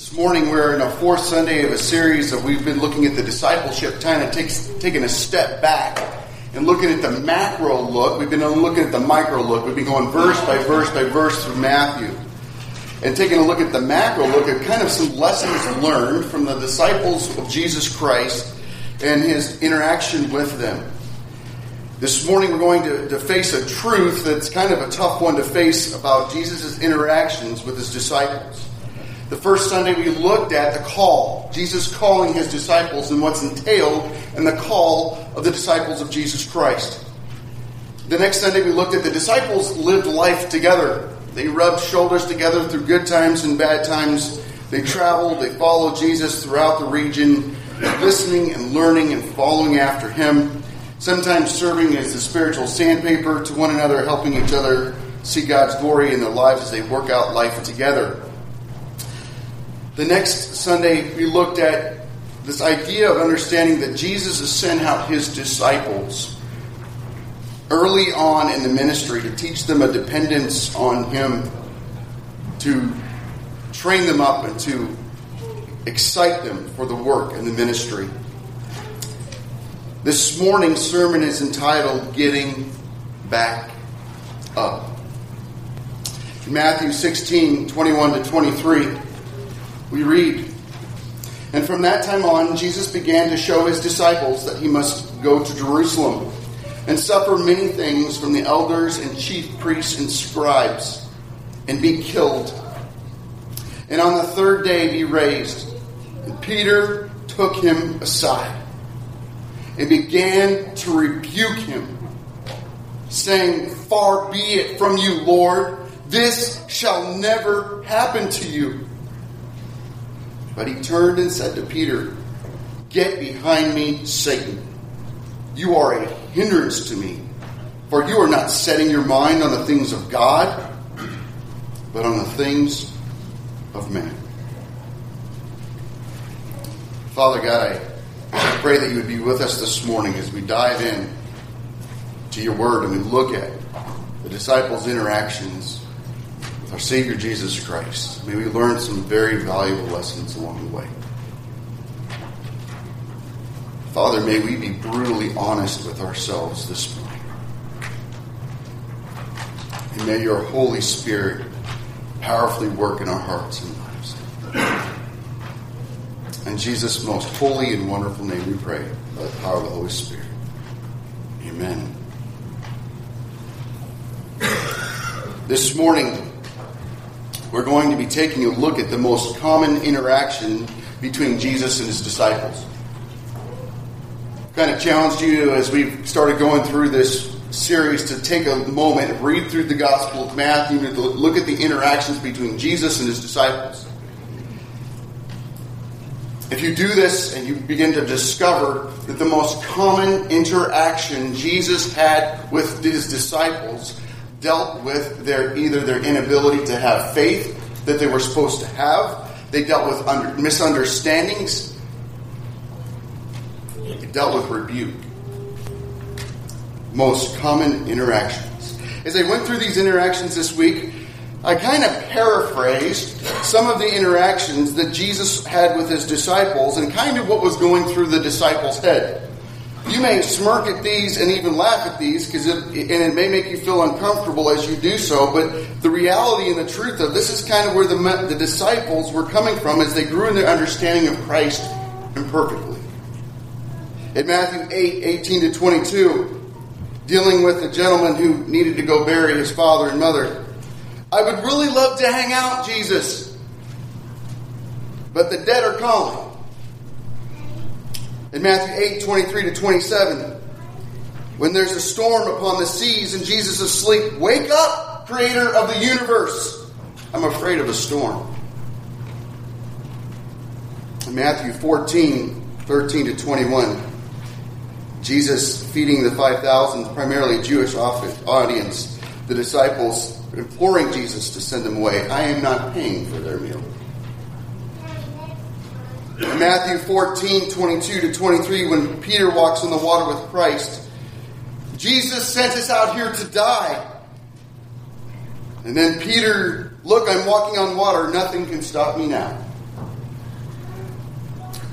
This morning we're in a fourth Sunday of a series that we've been looking at the discipleship, kind of takes, taking a step back and looking at the macro look. We've been looking at the micro look. We've been going verse by verse by verse through Matthew. And taking a look at the macro look at kind of some lessons learned from the disciples of Jesus Christ and his interaction with them. This morning we're going to, to face a truth that's kind of a tough one to face about Jesus' interactions with his disciples. The first Sunday we looked at the call, Jesus calling his disciples and what's entailed in the call of the disciples of Jesus Christ. The next Sunday we looked at the disciples lived life together. They rubbed shoulders together through good times and bad times. They traveled, they followed Jesus throughout the region, listening and learning and following after him, sometimes serving as the spiritual sandpaper to one another, helping each other see God's glory in their lives as they work out life together. The next Sunday, we looked at this idea of understanding that Jesus has sent out his disciples early on in the ministry to teach them a dependence on him, to train them up, and to excite them for the work and the ministry. This morning's sermon is entitled Getting Back Up. Matthew 16, 21 to 23 we read, And from that time on, Jesus began to show his disciples that he must go to Jerusalem and suffer many things from the elders and chief priests and scribes and be killed. And on the third day be raised. And Peter took him aside and began to rebuke him, saying, Far be it from you, Lord, this shall never happen to you. But he turned and said to Peter, Get behind me, Satan. You are a hindrance to me, for you are not setting your mind on the things of God, but on the things of man. Father God, I pray that you would be with us this morning as we dive in to your word and we look at the disciples' interactions our Savior Jesus Christ. May we learn some very valuable lessons along the way. Father, may we be brutally honest with ourselves this morning. And may your Holy Spirit powerfully work in our hearts and lives. In Jesus' most holy and wonderful name we pray, by the power of the Holy Spirit. Amen. This morning, we're going to be taking a look at the most common interaction between Jesus and his disciples. Kind of challenged you as we've started going through this series to take a moment, read through the Gospel of Matthew, and look at the interactions between Jesus and his disciples. If you do this and you begin to discover that the most common interaction Jesus had with his disciples dealt with their either their inability to have faith that they were supposed to have. They dealt with under, misunderstandings. They dealt with rebuke. Most common interactions. As I went through these interactions this week, I kind of paraphrased some of the interactions that Jesus had with his disciples and kind of what was going through the disciples' head. You may smirk at these and even laugh at these because it, and it may make you feel uncomfortable as you do so. But the reality and the truth of this is kind of where the, the disciples were coming from as they grew in their understanding of Christ imperfectly. In Matthew 8, 18 to 22, dealing with a gentleman who needed to go bury his father and mother. I would really love to hang out, Jesus, but the dead are calling. In Matthew 8, 23 to 27, when there's a storm upon the seas and Jesus is asleep, wake up, creator of the universe. I'm afraid of a storm. In Matthew 14, 13 to 21, Jesus feeding the 5,000, primarily Jewish audience, the disciples imploring Jesus to send them away. I am not paying for their meal. Matthew 14, 22 to 23, when Peter walks on the water with Christ, Jesus sent us out here to die. And then Peter, look, I'm walking on water. Nothing can stop me now.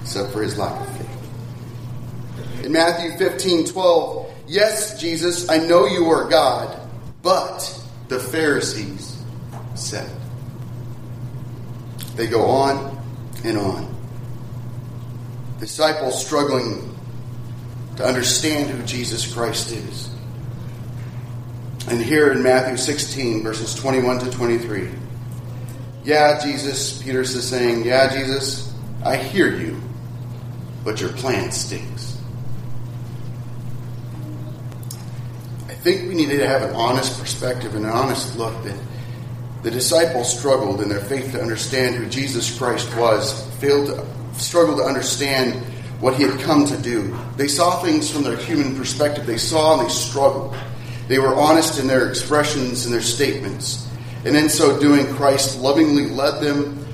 except for his lack of faith. In Matthew 15 12, yes, Jesus, I know you are God, but the Pharisees said. They go on and on. Disciples struggling to understand who Jesus Christ is. And here in Matthew 16, verses 21 to 23. Yeah, Jesus, Peter is saying, Yeah, Jesus, I hear you, but your plan stinks. I think we needed to have an honest perspective and an honest look that the disciples struggled in their faith to understand who Jesus Christ was, failed to struggle to understand what he had come to do. They saw things from their human perspective. They saw and they struggled. They were honest in their expressions and their statements. And in so doing, Christ lovingly led them,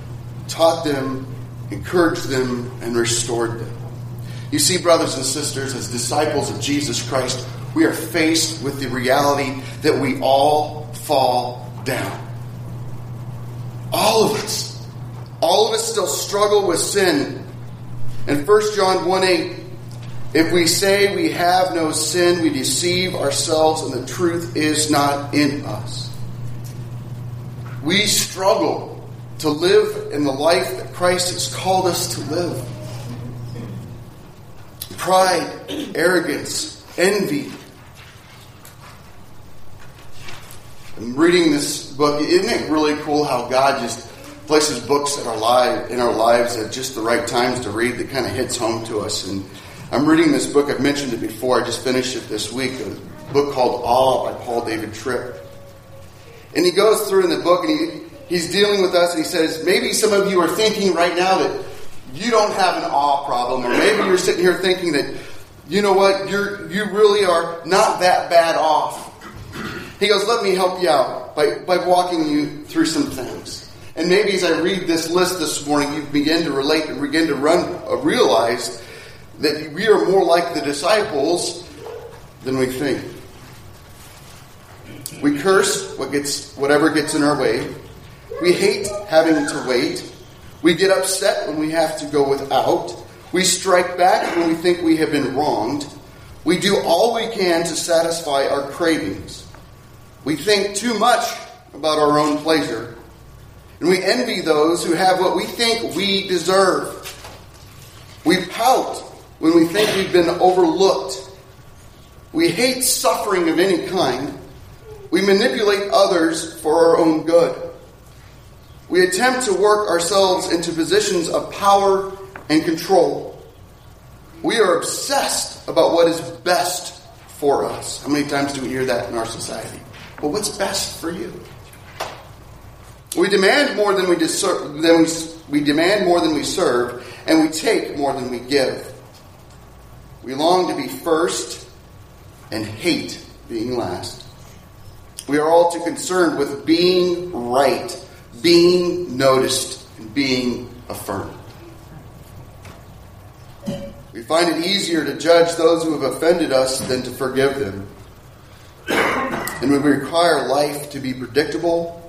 taught them, encouraged them, and restored them. You see, brothers and sisters, as disciples of Jesus Christ, we are faced with the reality that we all fall down. All of us. All of us still struggle with sin. And 1 John 1 8 if we say we have no sin, we deceive ourselves and the truth is not in us. We struggle to live in the life that Christ has called us to live. Pride, arrogance, envy. I'm reading this book. Isn't it really cool how God just places books in our life in our lives at just the right times to read that kind of hits home to us and I'm reading this book, I've mentioned it before, I just finished it this week, a book called Awe by Paul David Tripp. And he goes through in the book and he, he's dealing with us and he says, maybe some of you are thinking right now that you don't have an awe problem, or maybe you're sitting here thinking that, you know what, you're, you really are not that bad off. He goes, let me help you out by, by walking you through some things. And maybe as I read this list this morning, you begin to relate and begin to run, uh, realize that we are more like the disciples than we think. We curse what gets whatever gets in our way. We hate having to wait. We get upset when we have to go without. We strike back when we think we have been wronged. We do all we can to satisfy our cravings. We think too much about our own pleasure. And we envy those who have what we think we deserve. We pout when we think we've been overlooked. We hate suffering of any kind. We manipulate others for our own good. We attempt to work ourselves into positions of power and control. We are obsessed about what is best for us. How many times do we hear that in our society? Well, what's best for you? We demand more than we, deserve, than we, we demand more than we serve, and we take more than we give. We long to be first and hate being last. We are all too concerned with being right, being noticed, and being affirmed. We find it easier to judge those who have offended us than to forgive them. And we require life to be predictable,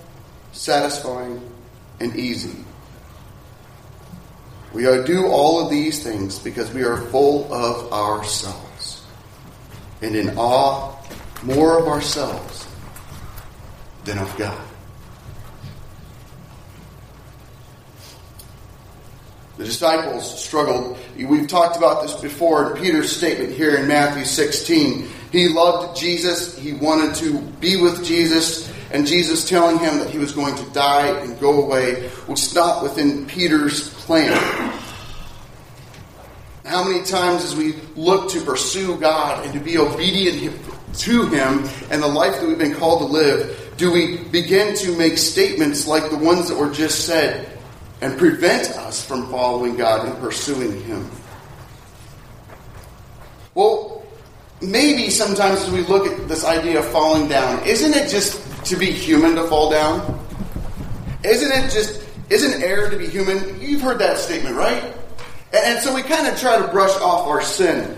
satisfying, and easy. We do all of these things because we are full of ourselves and in awe more of ourselves than of God. The disciples struggled. We've talked about this before in Peter's statement here in Matthew 16. He loved Jesus. He wanted to be with Jesus. And Jesus telling him that he was going to die and go away was not within Peter's plan. How many times as we look to pursue God and to be obedient to Him and the life that we've been called to live, do we begin to make statements like the ones that were just said and prevent us from following God and pursuing Him? Well, maybe sometimes as we look at this idea of falling down, isn't it just to be human to fall down? Isn't it just isn't err to be human? You've heard that statement, right? And so we kind of try to brush off our sin.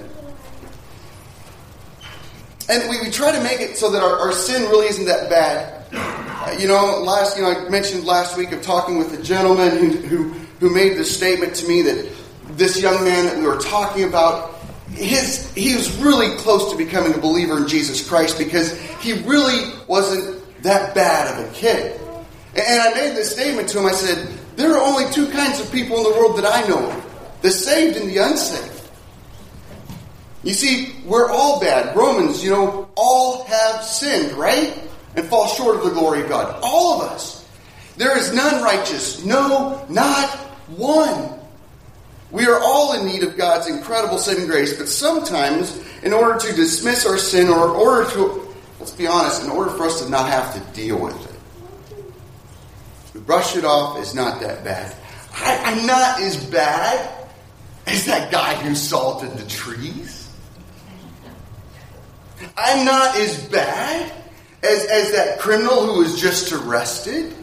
And we, we try to make it so that our, our sin really isn't that bad. Uh, you know, last you know I mentioned last week of talking with a gentleman who, who who made the statement to me that this young man that we were talking about, his, he was really close to becoming a believer in Jesus Christ because he really wasn't that bad of a kid. And I made this statement to him. I said, There are only two kinds of people in the world that I know of the saved and the unsaved. You see, we're all bad. Romans, you know, all have sinned, right? And fall short of the glory of God. All of us. There is none righteous. No, not one. We are all in need of God's incredible saving grace, but sometimes, in order to dismiss our sin, or in order to, let's be honest, in order for us to not have to deal with it, we brush it off as not that bad. I, I'm not as bad as that guy who salted the trees. I'm not as bad as, as that criminal who was just arrested.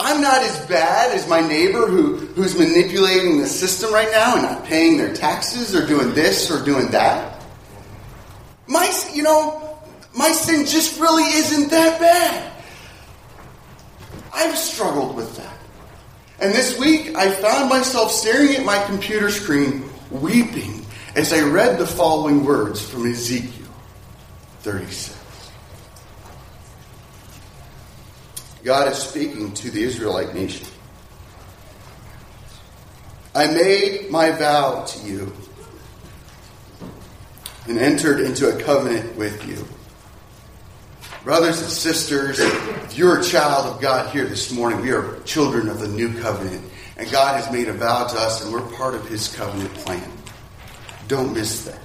I'm not as bad as my neighbor who, who's manipulating the system right now and not paying their taxes or doing this or doing that. My, you know, my sin just really isn't that bad. I've struggled with that. And this week, I found myself staring at my computer screen, weeping, as I read the following words from Ezekiel 36. God is speaking to the Israelite nation. I made my vow to you and entered into a covenant with you. Brothers and sisters, if you're a child of God here this morning, we are children of the new covenant. And God has made a vow to us, and we're part of his covenant plan. Don't miss that.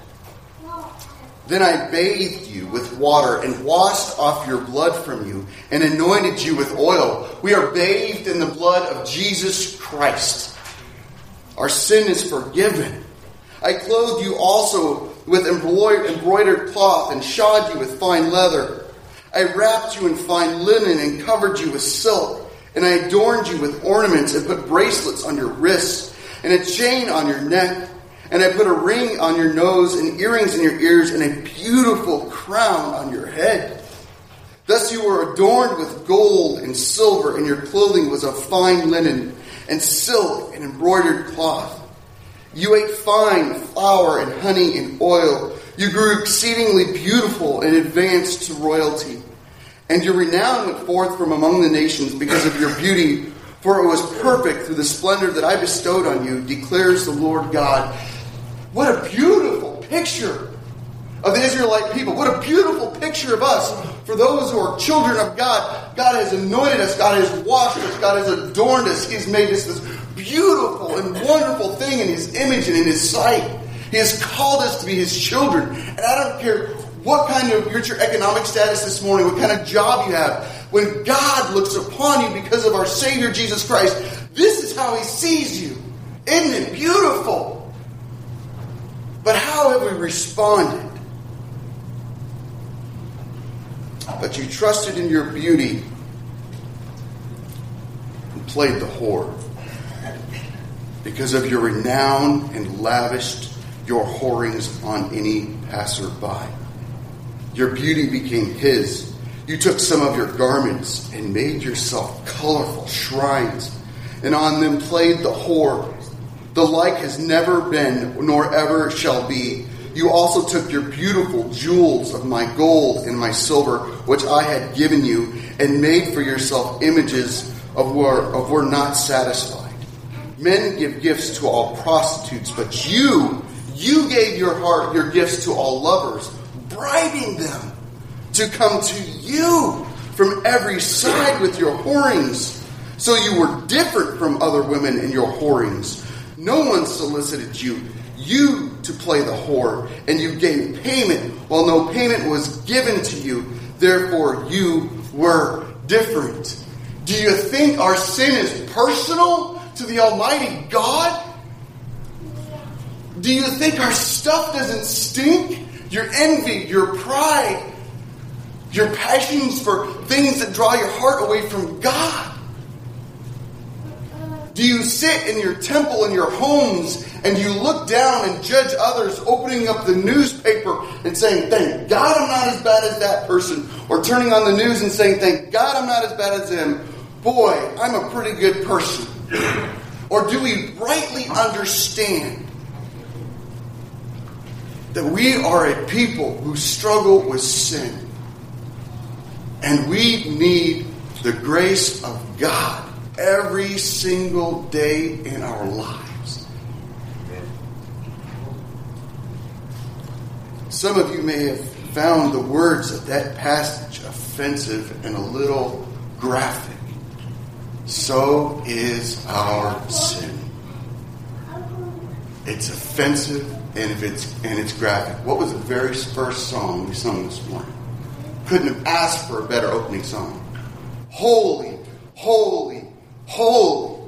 Then I bathed you with water and washed off your blood from you and anointed you with oil. We are bathed in the blood of Jesus Christ. Our sin is forgiven. I clothed you also with embroidered cloth and shod you with fine leather. I wrapped you in fine linen and covered you with silk. And I adorned you with ornaments and put bracelets on your wrists and a chain on your neck. And I put a ring on your nose and earrings in your ears and a beautiful crown on your head. Thus you were adorned with gold and silver, and your clothing was of fine linen and silk and embroidered cloth. You ate fine flour and honey and oil. You grew exceedingly beautiful and advanced to royalty. And your renown went forth from among the nations because of your beauty, for it was perfect through the splendor that I bestowed on you, declares the Lord God. What a beautiful picture of the Israelite people. What a beautiful picture of us for those who are children of God. God has anointed us, God has washed us, God has adorned us. He has made us this beautiful and wonderful thing in His image and in His sight. He has called us to be His children. And I don't care what kind of your economic status this morning, what kind of job you have. When God looks upon you because of our Savior Jesus Christ, this is how He sees you. Isn't it beautiful? But how have we responded? But you trusted in your beauty and played the whore. Because of your renown and lavished your whorings on any passerby. Your beauty became his. You took some of your garments and made yourself colorful shrines, and on them played the whore the like has never been, nor ever shall be. You also took your beautiful jewels of my gold and my silver, which I had given you, and made for yourself images of where, of were not satisfied. Men give gifts to all prostitutes, but you, you gave your heart, your gifts to all lovers, bribing them to come to you from every side with your whorings. So you were different from other women in your whorings. No one solicited you, you to play the whore, and you gave payment while no payment was given to you. Therefore, you were different. Do you think our sin is personal to the Almighty God? Do you think our stuff doesn't stink? Your envy, your pride, your passions for things that draw your heart away from God. Do you sit in your temple in your homes and you look down and judge others opening up the newspaper and saying, Thank God I'm not as bad as that person? Or turning on the news and saying, Thank God I'm not as bad as him. Boy, I'm a pretty good person. Or do we rightly understand that we are a people who struggle with sin? And we need the grace of God every single day in our lives. Some of you may have found the words of that passage offensive and a little graphic. So is our sin. It's offensive and if it's and it's graphic. What was the very first song we sung this morning? Couldn't have asked for a better opening song. Holy, holy, holy.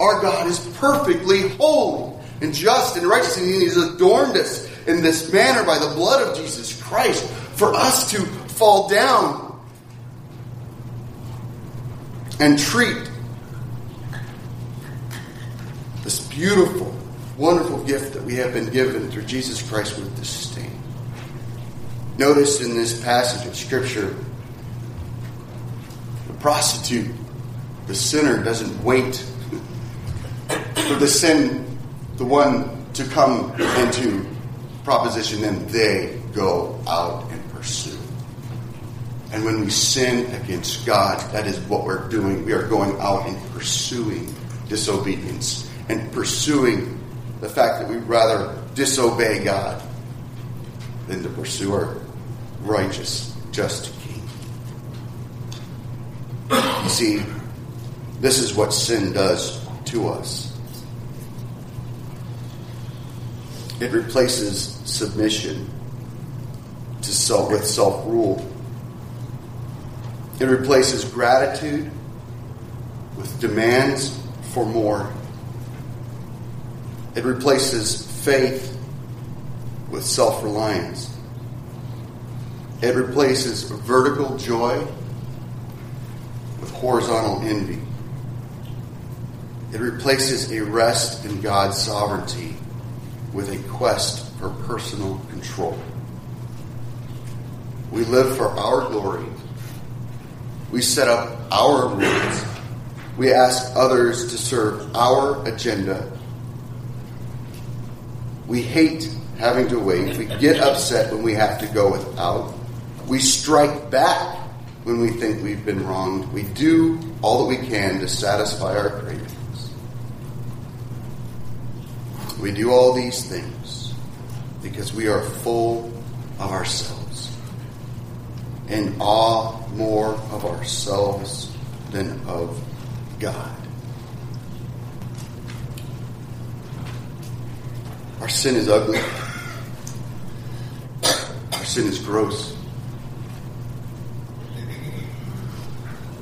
Our God is perfectly holy and just and righteous, and He has adorned us in this manner by the blood of Jesus Christ for us to fall down and treat this beautiful, wonderful gift that we have been given through Jesus Christ with disdain. Notice in this passage of Scripture, the prostitute, the sinner, doesn't wait for the sin, the one to come into proposition, then they go out and pursue. And when we sin against God, that is what we're doing. We are going out and pursuing disobedience and pursuing the fact that we'd rather disobey God than to pursue our righteous, just King. You see, this is what sin does to us. It replaces submission to self with self rule. It replaces gratitude with demands for more. It replaces faith with self reliance. It replaces vertical joy with horizontal envy. It replaces a rest in God's sovereignty with a quest for personal control. We live for our glory. We set up our rules. We ask others to serve our agenda. We hate having to wait. We get upset when we have to go without. We strike back when we think we've been wronged. We do all that we can to satisfy our cravings. We do all these things because we are full of ourselves and awe more of ourselves than of God. Our sin is ugly. Our sin is gross.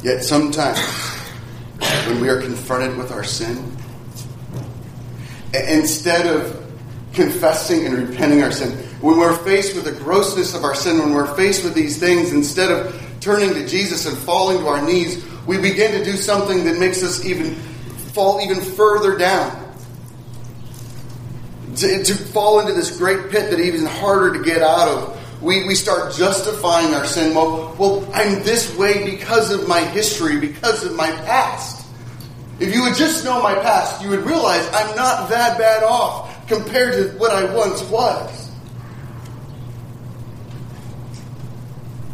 Yet sometimes, when we are confronted with our sin, instead of confessing and repenting our sin, when we're faced with the grossness of our sin, when we're faced with these things, instead of turning to Jesus and falling to our knees, we begin to do something that makes us even fall even further down. To, to fall into this great pit that even harder to get out of. We, we start justifying our sin. Well, well, I'm this way because of my history, because of my past. If you would just know my past, you would realize I'm not that bad off compared to what I once was.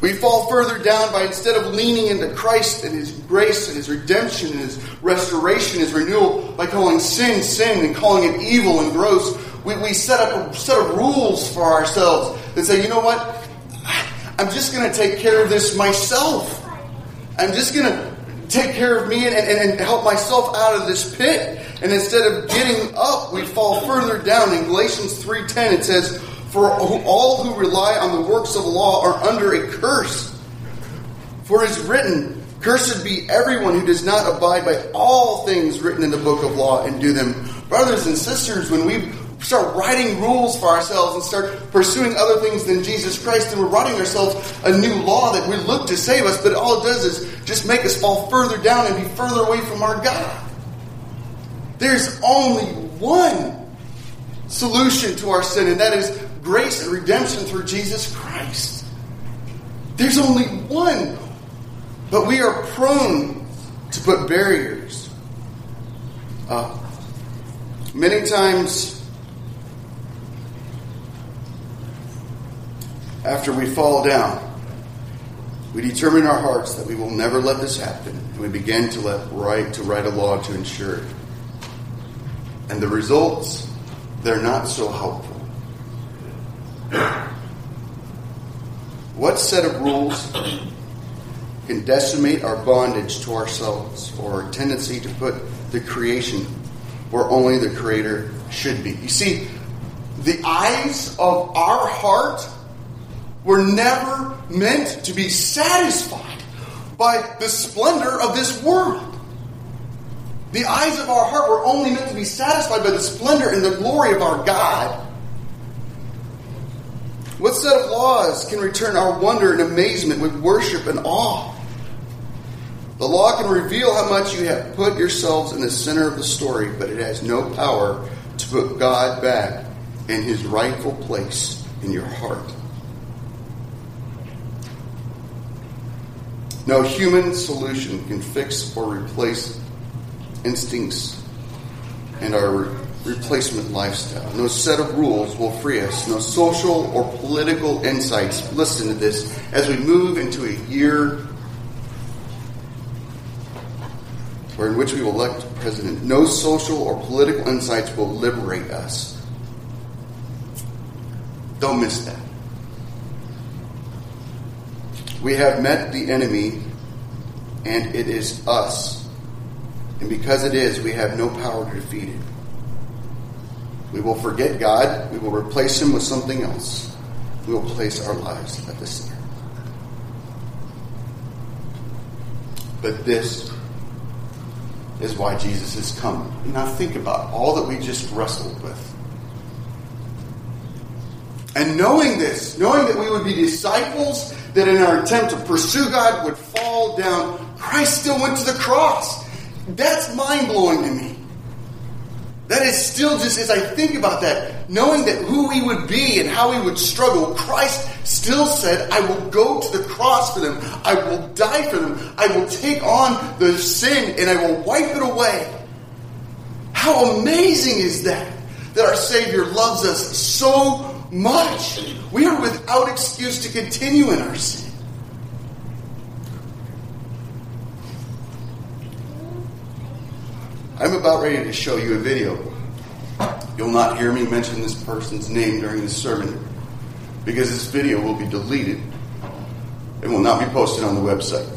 We fall further down by instead of leaning into Christ and His grace and His redemption and His restoration, His renewal, by calling sin sin and calling it evil and gross, we, we set up a set of rules for ourselves that say, you know what? I'm just going to take care of this myself. I'm just going to take care of me and, and, and, help myself out of this pit. And instead of getting up, we fall further down. In Galatians 3.10 it says, For all who rely on the works of the law are under a curse. For it is written, Cursed be everyone who does not abide by all things written in the book of law and do them. Brothers and sisters, when we start writing rules for ourselves and start pursuing other things than Jesus Christ, and we're writing ourselves a new law that we look to save us, but all it does is just make us fall further down and be further away from our God. There's only one solution to our sin, and that is grace and redemption through Jesus Christ. There's only one. But we are prone to put barriers Uh, many times, after we fall down, we determine in our hearts that we will never let this happen, and we begin to let write to write a law to ensure it. And the results, they're not so helpful. What set of rules can decimate our bondage to ourselves or our tendency to put the creation where only the Creator should be? You see, the eyes of our heart were never meant to be satisfied by the splendor of this world. The eyes of our heart were only meant to be satisfied by the splendor and the glory of our God. What set of laws can return our wonder and amazement with worship and awe? The law can reveal how much you have put yourselves in the center of the story, but it has no power to put God back in his rightful place in your heart. No human solution can fix or replace instincts and our replacement lifestyle. No set of rules will free us. No social or political insights. Listen to this as we move into a year where in which we will elect a president. No social or political insights will liberate us. Don't miss that. We have met the enemy, and it is us. And because it is, we have no power to defeat it. We will forget God. We will replace him with something else. We will place our lives at the center. But this is why Jesus has come. Now think about all that we just wrestled with. And knowing this, knowing that we would be disciples that in our attempt to pursue God would fall down, Christ still went to the cross. That's mind blowing to me. That is still just as I think about that, knowing that who we would be and how we would struggle, Christ still said, I will go to the cross for them. I will die for them. I will take on the sin and I will wipe it away. How amazing is that? That our Savior loves us so much. We are without excuse to continue in our sin. I'm about ready to show you a video. You'll not hear me mention this person's name during this sermon because this video will be deleted and will not be posted on the website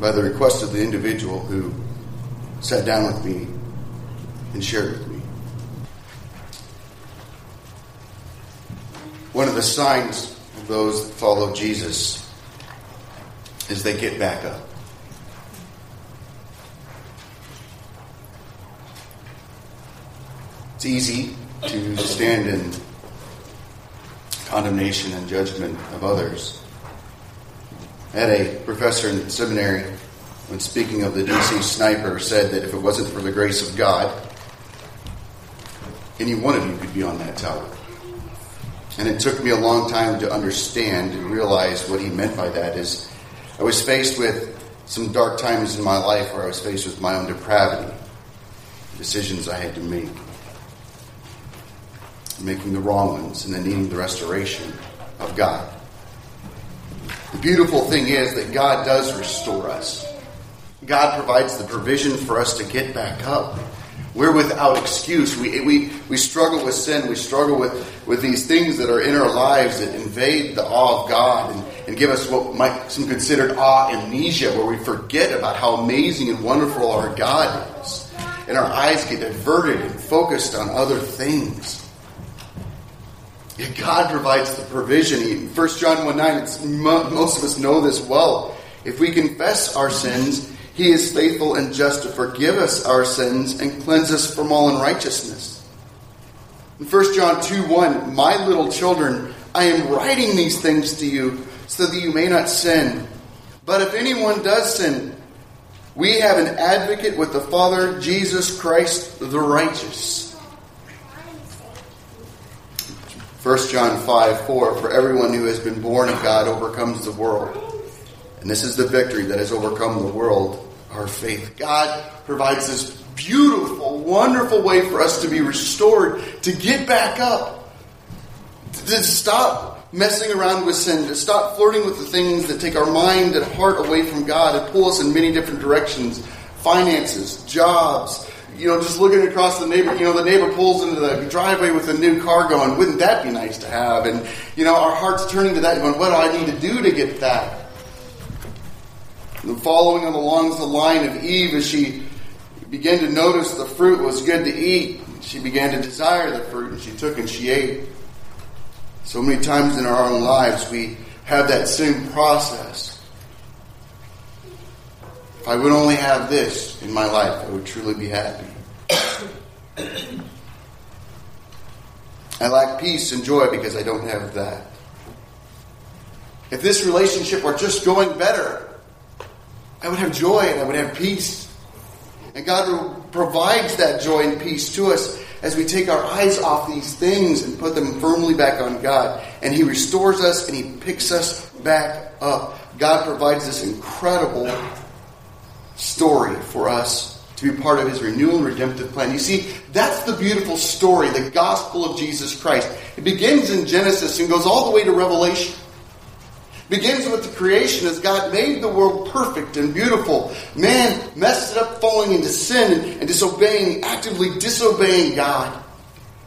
by the request of the individual who sat down with me and shared with me. One of the signs of those that follow Jesus is they get back up. It's easy to stand in condemnation and judgment of others. I had a professor in seminary, when speaking of the DC sniper, said that if it wasn't for the grace of God, any one of you could be on that tower. And it took me a long time to understand and realize what he meant by that is I was faced with some dark times in my life where I was faced with my own depravity, decisions I had to make, making the wrong ones, and then needing the restoration of God. The beautiful thing is that God does restore us. God provides the provision for us to get back up. We're without excuse. We, we, we struggle with sin. We struggle with, with these things that are in our lives that invade the awe of God and, and give us what might some considered awe amnesia, where we forget about how amazing and wonderful our God is. And our eyes get diverted and focused on other things. Yet God provides the provision. 1 John 1 9, most of us know this well. If we confess our sins, he is faithful and just to forgive us our sins and cleanse us from all unrighteousness. In 1 John 2 1, My little children, I am writing these things to you so that you may not sin. But if anyone does sin, we have an advocate with the Father, Jesus Christ the righteous. 1 John 5 4 For everyone who has been born of God overcomes the world. And this is the victory that has overcome the world, our faith. God provides this beautiful, wonderful way for us to be restored, to get back up, to stop messing around with sin, to stop flirting with the things that take our mind and heart away from God and pull us in many different directions finances, jobs. You know, just looking across the neighbor, you know, the neighbor pulls into the driveway with a new car going, wouldn't that be nice to have? And, you know, our heart's turning to that going, what do I need to do to get that? Following along the line of Eve as she began to notice the fruit was good to eat, she began to desire the fruit and she took and she ate. So many times in our own lives we have that same process. If I would only have this in my life, I would truly be happy. I lack peace and joy because I don't have that. If this relationship were just going better, I would have joy and I would have peace. And God provides that joy and peace to us as we take our eyes off these things and put them firmly back on God. And He restores us and He picks us back up. God provides this incredible story for us to be part of His renewal and redemptive plan. You see, that's the beautiful story, the gospel of Jesus Christ. It begins in Genesis and goes all the way to Revelation begins with the creation as God made the world perfect and beautiful. Man messed it up, falling into sin and, and disobeying, actively disobeying God,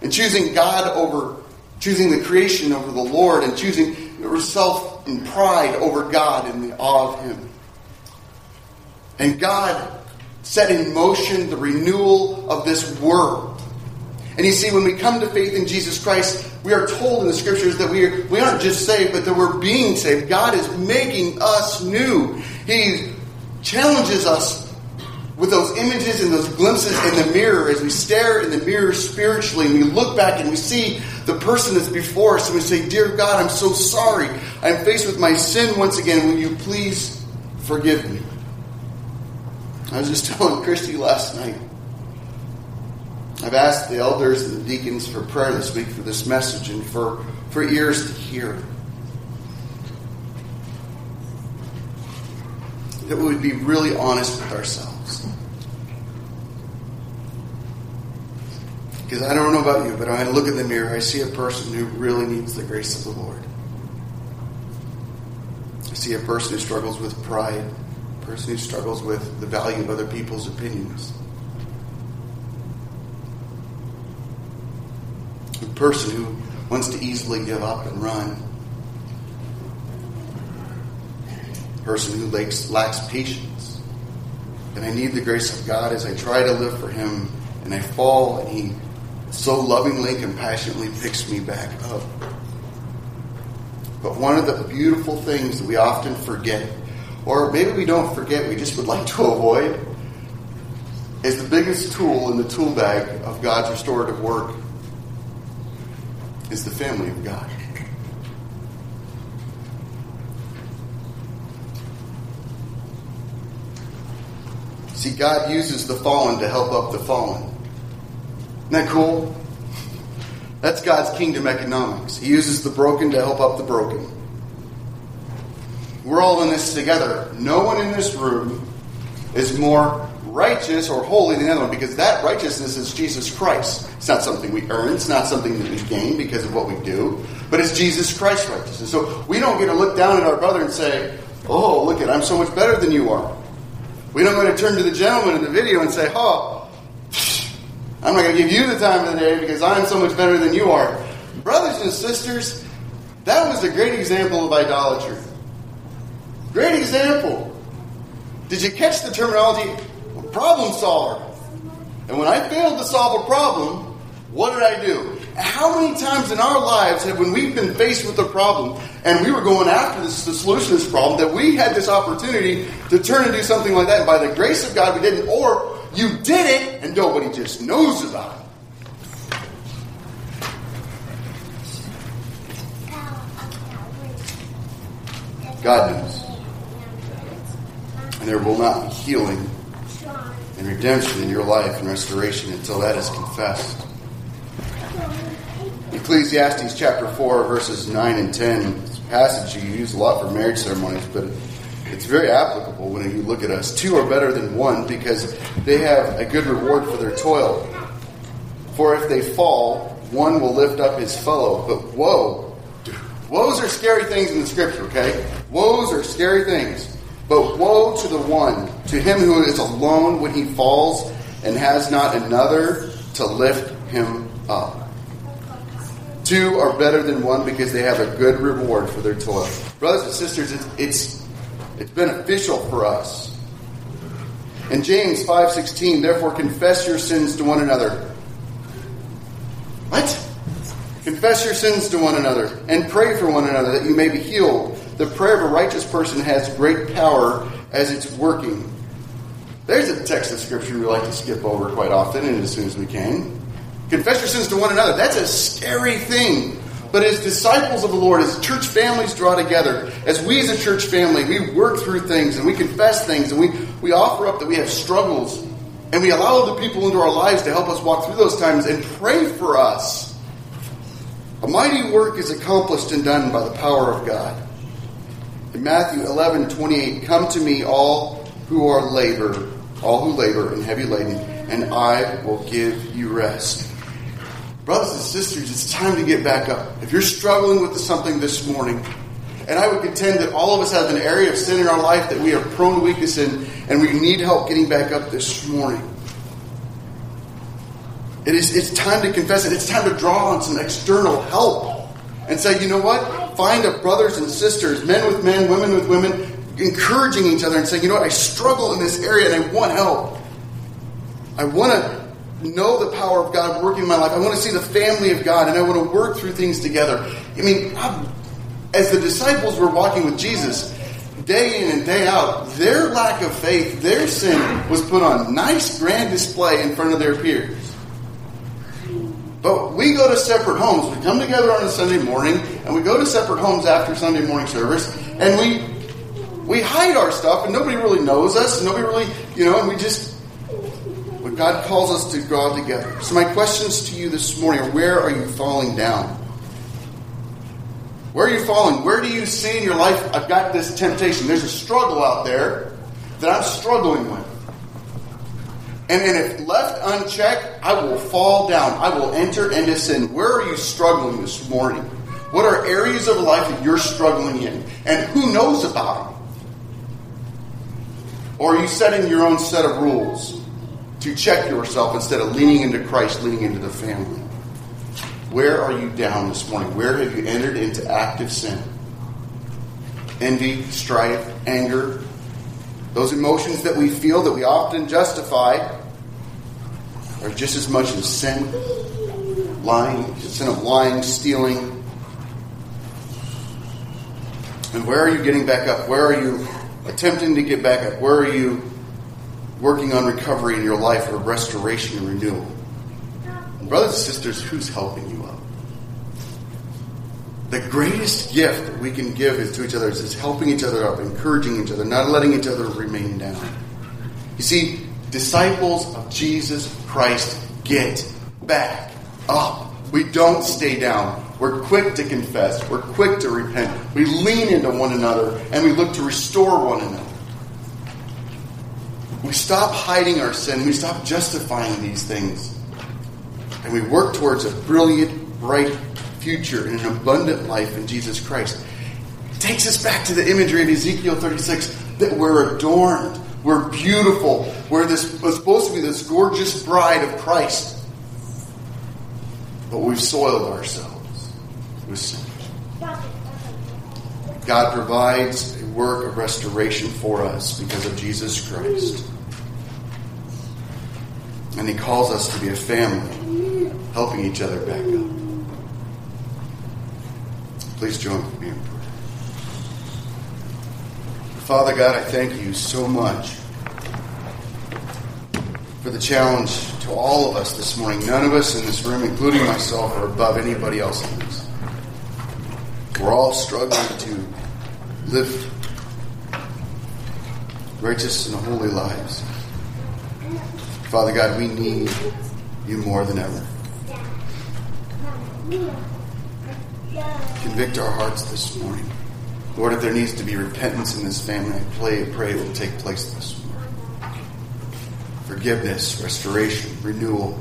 and choosing God over, choosing the creation over the Lord, and choosing self and pride over God in the awe of Him. And God set in motion the renewal of this world. And you see, when we come to faith in Jesus Christ, we are told in the scriptures that we, are, we aren't just saved, but that we're being saved. God is making us new. He challenges us with those images and those glimpses in the mirror as we stare in the mirror spiritually and we look back and we see the person that's before us and we say, Dear God, I'm so sorry. I'm faced with my sin once again. Will you please forgive me? I was just telling Christy last night. I've asked the elders and the deacons for prayer this week for this message and for, for ears to hear. That we would be really honest with ourselves. Because I don't know about you, but when I look in the mirror, I see a person who really needs the grace of the Lord. I see a person who struggles with pride, a person who struggles with the value of other people's opinions. Person who wants to easily give up and run. Person who lacks, lacks patience. And I need the grace of God as I try to live for Him and I fall and He so lovingly, compassionately picks me back up. But one of the beautiful things that we often forget, or maybe we don't forget, we just would like to avoid, is the biggest tool in the tool bag of God's restorative work is the family of God. See, God uses the fallen to help up the fallen. Isn't that cool? That's God's kingdom economics. He uses the broken to help up the broken. We're all in this together. No one in this room is more righteous or holy than the other one because that righteousness is Jesus Christ. It's not something we earn, it's not something that we gain because of what we do, but it's Jesus Christ's righteousness. So we don't get to look down at our brother and say, Oh, look at I'm so much better than you are. We don't get to turn to the gentleman in the video and say, Oh, I'm not going to give you the time of the day because I'm so much better than you are. Brothers and sisters, that was a great example of idolatry. Great example. Did you catch the terminology? Problem solver. And when I failed to solve a problem, what did I do? How many times in our lives have when we've been faced with a problem and we were going after this, the solution to this problem that we had this opportunity to turn and do something like that, and by the grace of God we didn't, or you did it and nobody just knows about it. God knows. And there will not be healing and redemption in your life and restoration until that is confessed. Ecclesiastes chapter 4, verses 9 and 10. This passage you use a lot for marriage ceremonies, but it's very applicable when you look at us. Two are better than one because they have a good reward for their toil. For if they fall, one will lift up his fellow. But woe, woes are scary things in the scripture, okay? Woes are scary things. But woe to the one, to him who is alone when he falls and has not another to lift him up. Two are better than one because they have a good reward for their toil. Brothers and sisters, it's, it's, it's beneficial for us. In James 5.16, therefore confess your sins to one another. What? Confess your sins to one another and pray for one another that you may be healed. The prayer of a righteous person has great power as it's working. There's a text of scripture we like to skip over quite often and as soon as we can. Confess your sins to one another. That's a scary thing. But as disciples of the Lord, as church families draw together, as we as a church family, we work through things and we confess things and we, we offer up that we have struggles and we allow other people into our lives to help us walk through those times and pray for us. A mighty work is accomplished and done by the power of God. In Matthew 11, 28, come to me all who are labor, all who labor and heavy laden, and I will give you rest. Brothers and sisters, it's time to get back up. If you're struggling with something this morning, and I would contend that all of us have an area of sin in our life that we are prone to weakness in, and we need help getting back up this morning. It is, it's time to confess it. It's time to draw on some external help and say, you know what? Find a brothers and sisters, men with men, women with women, encouraging each other and saying, you know what? I struggle in this area and I want help. I want to know the power of God working in my life. I want to see the family of God and I want to work through things together. I mean, I'm, as the disciples were walking with Jesus, day in and day out, their lack of faith, their sin was put on nice, grand display in front of their peers. But we go to separate homes. We come together on a Sunday morning, and we go to separate homes after Sunday morning service, and we we hide our stuff, and nobody really knows us. And Nobody really, you know, and we just. But God calls us to go together. So my questions to you this morning are: Where are you falling down? Where are you falling? Where do you see in your life, I've got this temptation? There's a struggle out there that I'm struggling with. And then if left unchecked, I will fall down. I will enter into sin. Where are you struggling this morning? What are areas of life that you're struggling in? And who knows about them? Or are you setting your own set of rules to check yourself instead of leaning into Christ, leaning into the family? Where are you down this morning? Where have you entered into active sin? Envy, strife, anger, those emotions that we feel that we often justify are just as much as sin, lying, sin of lying, stealing. And where are you getting back up? Where are you attempting to get back up? Where are you working on recovery in your life or restoration and renewal? And brothers and sisters, who's helping you? The greatest gift that we can give is to each other is helping each other up, encouraging each other, not letting each other remain down. You see, disciples of Jesus Christ get back up. We don't stay down. We're quick to confess. We're quick to repent. We lean into one another and we look to restore one another. We stop hiding our sin. We stop justifying these things. And we work towards a brilliant, bright future and an abundant life in Jesus Christ. It takes us back to the imagery of Ezekiel 36 that we're adorned, we're beautiful, we're this we're supposed to be this gorgeous bride of Christ. But we've soiled ourselves with sin. God provides a work of restoration for us because of Jesus Christ. And He calls us to be a family, helping each other back up. Please join with me in prayer. Father God, I thank you so much for the challenge to all of us this morning. None of us in this room, including myself, are above anybody else in this. We're all struggling to live righteous and holy lives. Father God, we need you more than ever. Convict our hearts this morning. Lord, if there needs to be repentance in this family, I pray, pray it will take place this morning. Forgiveness, restoration, renewal.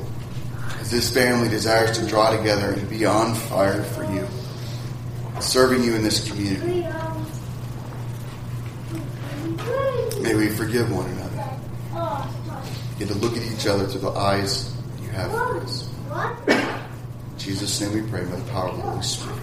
As this family desires to draw together and be on fire for you, serving you in this community. May we forgive one another. Get to look at each other through the eyes you have for us. In Jesus' name we pray by the power of the Holy Spirit.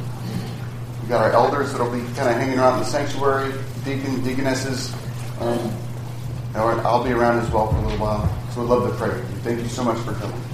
got our elders that'll be kind of hanging around the sanctuary, deacon, deaconesses. Um, I'll be around as well for a little while, so we'd love to pray. Thank you so much for coming.